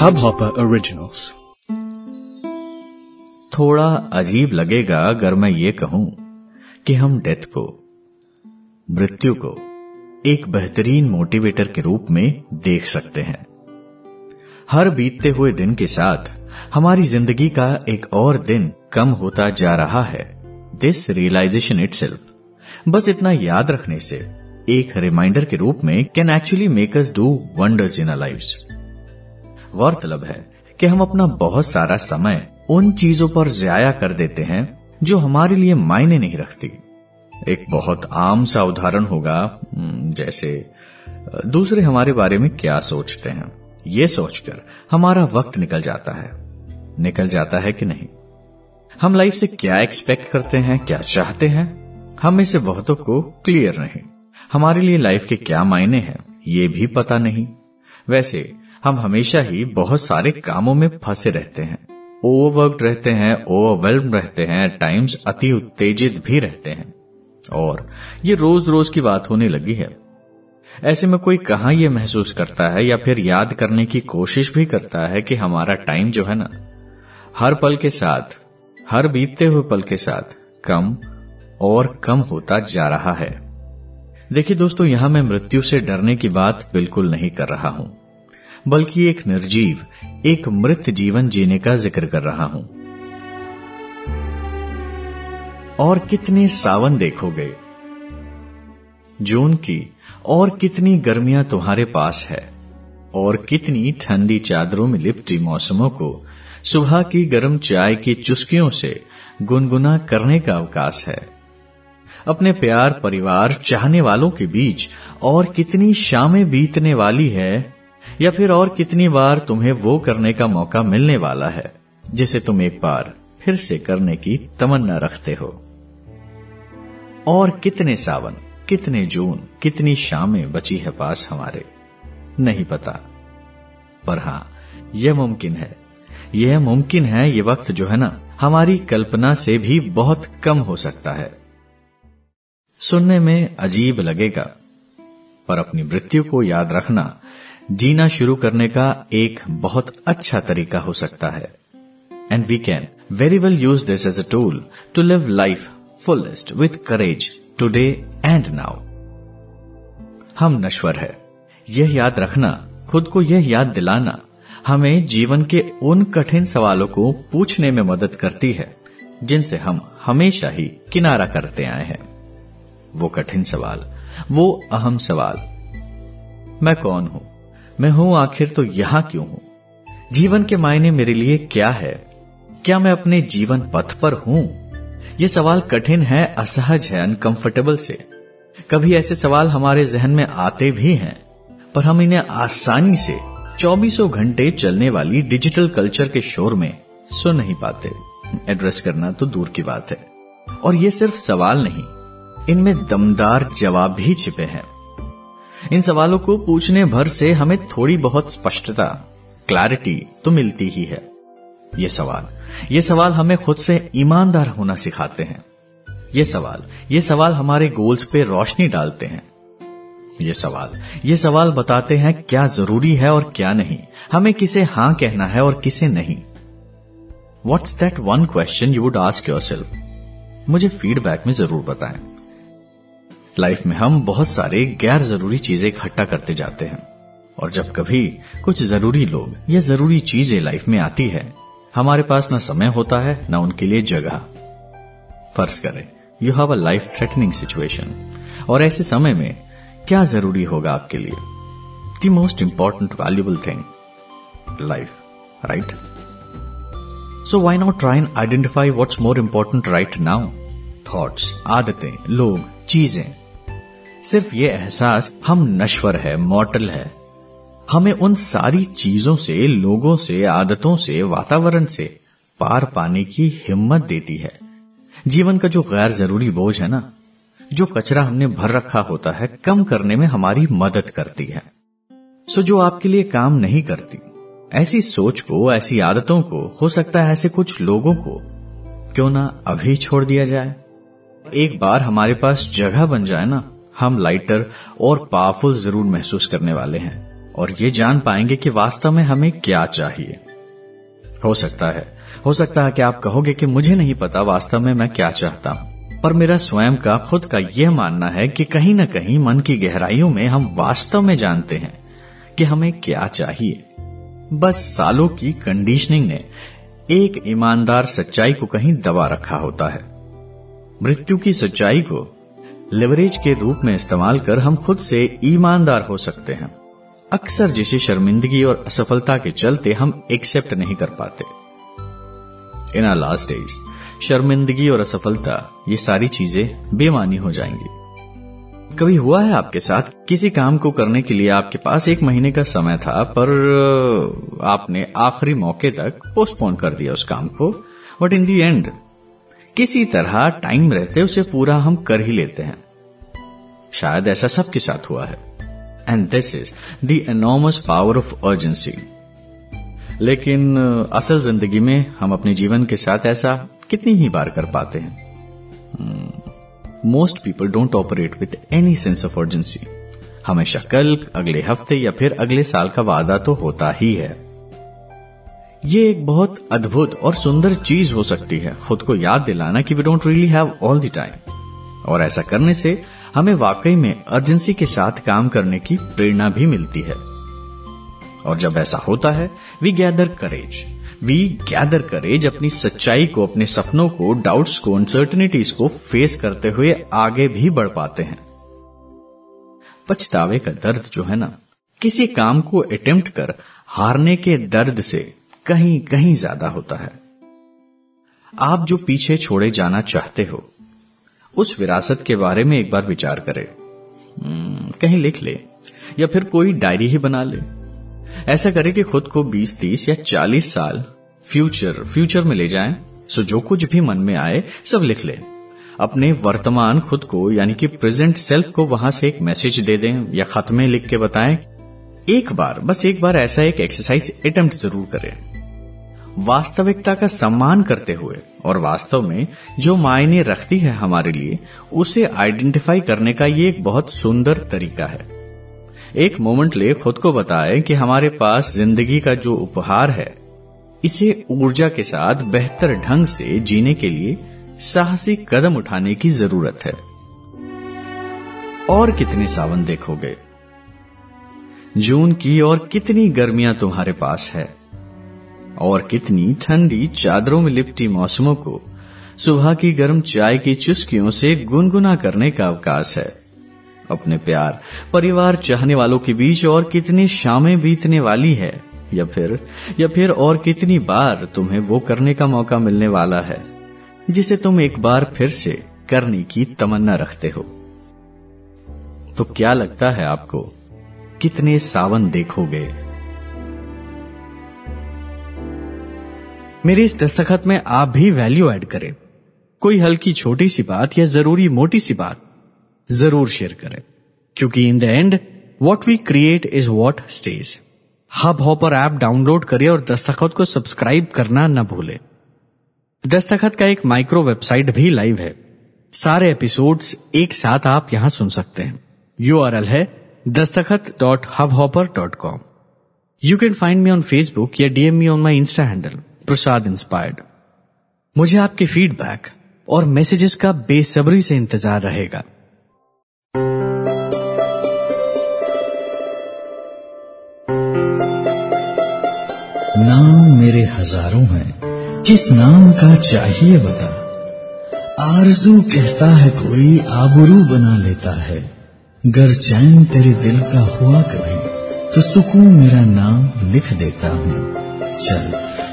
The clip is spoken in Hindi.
Hubhopper Originals. थोड़ा अजीब लगेगा अगर मैं ये कहूँ कि हम डेथ को, मृत्यु को एक बेहतरीन मोटिवेटर के रूप में देख सकते हैं। हर बीतते हुए दिन के साथ हमारी ज़िंदगी का एक और दिन कम होता जा रहा है। दिस रियलाइजेशन इट बस इतना याद रखने से एक रिमाइंडर के रूप में can actually make us do wonders in lives गौरतलब है कि हम अपना बहुत सारा समय उन चीज़ों पर जाया कर देते हैं जो हमारे लिए मायने नहीं रखती। एक बहुत आम सा उदाहरण होगा जैसे, दूसरे हमारे बारे में क्या सोचते हैं? ये सोचकर हमारा वक्त निकल जाता है। निकल जाता है कि नहीं? हम लाइफ से क्या एक्सपेक्ट करते हैं, क्या चाहते हैं? हम इसे बहुतों को क्लियर नहीं। हमारे लिए लाइफ के क्या मायने हैं, ये भी पता नहीं। वैसे, हम हमेशा ही बहुत सारे कामों में फंसे रहते हैं। ओवरवर्कड रहते हैं ओवरवेल्म रहते हैं टाइम्स अति उत्तेजित भी रहते हैं। और ये रोज रोज की बात होने लगी है। ऐसे में कोई कहा यह महसूस करता है या फिर याद करने की कोशिश भी करता है कि हमारा टाइम जो है ना, हर पल के साथ, हर बीतते हुए पल के साथ कम और कम होता जा रहा है। देखिए दोस्तों, यहाँ मैं मृत्यु से डरने की बात बिल्कुल नहीं कर रहा हूँ, बल्कि एक निर्जीव, एक मृत जीवन जीने का ज़िक्र कर रहा हूँ। और कितने सावन देखोगे? जून की, और कितनी गर्मियाँ तुम्हारे पास है, और कितनी ठंडी चादरों में लिपटी मौसमों को, सुबह की गर्म चाय की चुस्कियों से गुनगुना करने का अवकाश है। अपने प्यार परिवार चाहने वालों के बीच और कितनी शामें बीतने वाली है, या फिर और कितनी बार तुम्हें वो करने का मौका मिलने वाला है, जिसे तुम एक बार फिर से करने की तमन्ना रखते हो। और कितने सावन, कितने जून, कितनी शामें बची है पास हमारे, नहीं पता। पर हाँ, यह मुमकिन है। यह मुमकिन है ये वक्त जो है ना, हमारी कल्पना से भी बहुत कम हो सकता है। सुनने में अजीब लगेगा, पर अपनी मृत्यु को याद रखना, जीना शुरू करने का एक बहुत अच्छा तरीका हो सकता है। And we can very well use this as a tool to live life fullest with courage today and now हम नश्वर है। यह याद रखना, खुद को यह याद दिलाना, हमें जीवन के उन कठिन सवालों को पूछने में मदद करती है, जिनसे हम हमेशा ही किनारा करते आए हैं। वो कठिन सवाल, वो अहम सवाल। मैं कौन हूँ? मैं हूँ आखिर तो यहाँ क्यों हूँ? जीवन के मायने मेरे लिए क्या है? क्या मैं अपने जीवन पथ पर हूँ? ये सवाल कठिन है, असहज है अनकंफर्टेबल से। कभी ऐसे सवाल हमारे जहन में आते भी हैं, पर हम इन्हें आसानी से चौबीसों घंटे चलने वाली डिजिटल कल्चर के शोर में सुन नहीं पाते। एड्रेस करना तो दूर की बात है। और ये सिर्फ़ सवाल नहीं इनमें दमदार जवाब भी छिपे हैं। इन सवालों को पूछने भर से हमें थोड़ी बहुत स्पष्टता क्लैरिटी तो मिलती ही है। ये सवाल ये सवाल हमें खुद से ईमानदार होना सिखाते हैं। ये सवाल ये सवाल हमारे गोल्स पे रोशनी डालते हैं। ये सवाल ये सवाल बताते हैं क्या ज़रूरी है और क्या नहीं। हमें किसे हाँ कहना है और किसे नहीं। What's that one question you would ask yourself मुझे फीडबैक में ज़रूर बताएँ। लाइफ में हम बहुत सारे गैर ज़रूरी चीज़ें इकट्ठा करते जाते हैं। और जब कभी कुछ ज़रूरी लोग या ज़रूरी चीज़ें लाइफ में आती है, हमारे पास ना समय होता है, ना उनके लिए जगह। फ़र्ज़ करें you have a life threatening situation और ऐसे समय में क्या ज़रूरी होगा आपके लिए? The most important valuable thing life right so why not try and identify what's more important right now thoughts आदतें, लोग, चीज़ें। सिर्फ़ ये एहसास हम नश्वर है मॉटल है। हमें उन सारी चीज़ों से, लोगों से, आदतों से, वातावरण से पार पाने की हिम्मत देती है। जीवन का जो गैर ज़रूरी बोझ है ना, जो कचरा हमने भर रखा होता है, कम करने में हमारी मदद करती है। सो जो आपके लिए काम नहीं करती, ऐसी सोच को, ऐसी आदतों को, हो सकता है ऐसे कुछ लोगों को क्यों ना अभी छोड़ दिया जाए? एक बार हमारे पास जगह बन जाए ना हम लाइटर और पावरफुल ज़रूर महसूस करने वाले हैं और ये जान पाएँगे कि वास्तव में हमें क्या चाहिए। हो सकता है, हो सकता है कि आप कहोगे कि मुझे नहीं पता वास्तव में मैं क्या चाहता हूँ, पर मेरा स्वयं का, खुद का यह मानना है कि कहीं ना कहीं मन की गहराइयों में हम वास्तव में जानते हैं कि हमें क्या चाहिए। बस सालों की कंडीशनिंग ने एक ईमानदार सच्चाई को कहीं दबा रखा होता है। मृत्यु की सच्चाई को लिवरेज के रूप में इस्तेमाल कर हम खुद से ईमानदार हो सकते हैं। अक्सर जिसे शर्मिंदगी और असफलता के चलते हम एक्सेप्ट नहीं कर पाते। इन आर लास्ट डेज़ शर्मिंदगी और असफलता, ये सारी चीज़ें बेमानी हो जाएँगी। कभी हुआ है आपके साथ किसी काम को करने के लिए आपके पास एक महीने का समय था, पर, आपने आखिरी मौके तक पोस्टपोन कर दिया उस काम को बट इन दी एंड किसी तरह टाइम रहते उसे पूरा हम कर ही लेते हैं। शायद ऐसा सबके साथ हुआ है। And this is the enormous power of urgency लेकिन असल ज़िंदगी में हम अपने जीवन के साथ ऐसा कितनी ही बार कर पाते हैं। Most people don't operate with any sense of urgency हमेशा कल, अगले हफ़्ते या फिर अगले साल का वादा तो होता ही है। ये एक बहुत अद्भुत और सुंदर चीज़ हो सकती है। खुद को याद दिलाना कि we don't really have all the time और ऐसा करने से हमें वाकई में अर्जेंसी के साथ काम करने की प्रेरणा भी मिलती है। और जब ऐसा होता है we gather courage we gather courage अपनी सच्चाई को, अपने सपनों को डाउट्स को अनसर्टनिटीज को फेस करते हुए आगे भी बढ़ पाते हैं। पछतावे का दर्द जो है ना, किसी काम को अटेम्प्ट कर हारने के दर्द से कहीं कहीं ज़्यादा होता है। आप जो पीछे छोड़े जाना चाहते हो उस विरासत के बारे में एक बार विचार करें। हम्म, कहीं लिख ले या फिर कोई डायरी ही बना ले। ऐसा करें कि खुद को 20, 30 या 40 साल फ्यूचर फ्यूचर में ले जाएँ। सो जो कुछ भी मन में आए सब लिख ले। अपने वर्तमान खुद को यानी कि प्रेजेंट सेल्फ को वहाँ से एक मैसेज दे दें या खत में लिख के बताएँ। एक बार बस एक बार ऐसा एक एक्सरसाइज अटेम्प्ट ज़रूर करें। वास्तविकता का सम्मान करते हुए और वास्तव में जो मायने रखती है हमारे लिए, उसे आइडेंटिफाई करने का ये एक बहुत सुंदर तरीका है। एक मोमेंट ले खुद को बताएँ कि हमारे पास ज़िंदगी का जो उपहार है, इसे ऊर्जा के साथ बेहतर ढंग से जीने के लिए साहसी कदम उठाने की ज़रूरत है। और कितने सावन देखोगे? जून की और कितनी गर्मियाँ तुम्हारे पास है? और कितनी ठंडी चादरों में लिपटी मौसमों को। सुबह की गर्म चाय की चुस्कियों से गुनगुना करने का अवकाश है। अपने प्यार, परिवार चाहने वालों के बीच और कितनी शामें बीतने वाली है, या फिर या फिर और कितनी बार तुम्हें वो करने का मौका मिलने वाला है, जिसे तुम एक बार फिर से करने की तमन्ना रखते हो। तो क्या लगता है आपको, कितने सावन देखोगे? मेरे इस दस्तखत में आप भी वैल्यू ऐड करें। कोई हल्की छोटी सी बात या ज़रूरी मोटी सी बात ज़रूर शेयर करें, क्योंकि in the end what we create is what stage Hubhopper app download करें और दस्तखत को सब्सक्राइब करना न भूलें। दस्तखत का एक माइक्रो वेबसाइट भी लाइव है। सारे एपिसोड्स एक साथ आप यहाँ सुन सकते हैं। यूआरएल है Dastakhat dot Hubhopper dot com you can find me on Facebook या DM me on my Insta handle Prasad inspired मुझे आपके फीडबैक और मैसेजेस का बेसब्री से इंतज़ार रहेगा। नाम मेरे हज़ारों हैं। किस नाम का चाहिए बता? आरज़ू कहता है कोई आबरू बना लेता है। गर चैन तेरे दिल का हुआ कभी तो सुकून मेरा नाम लिख देता हूँ। चल।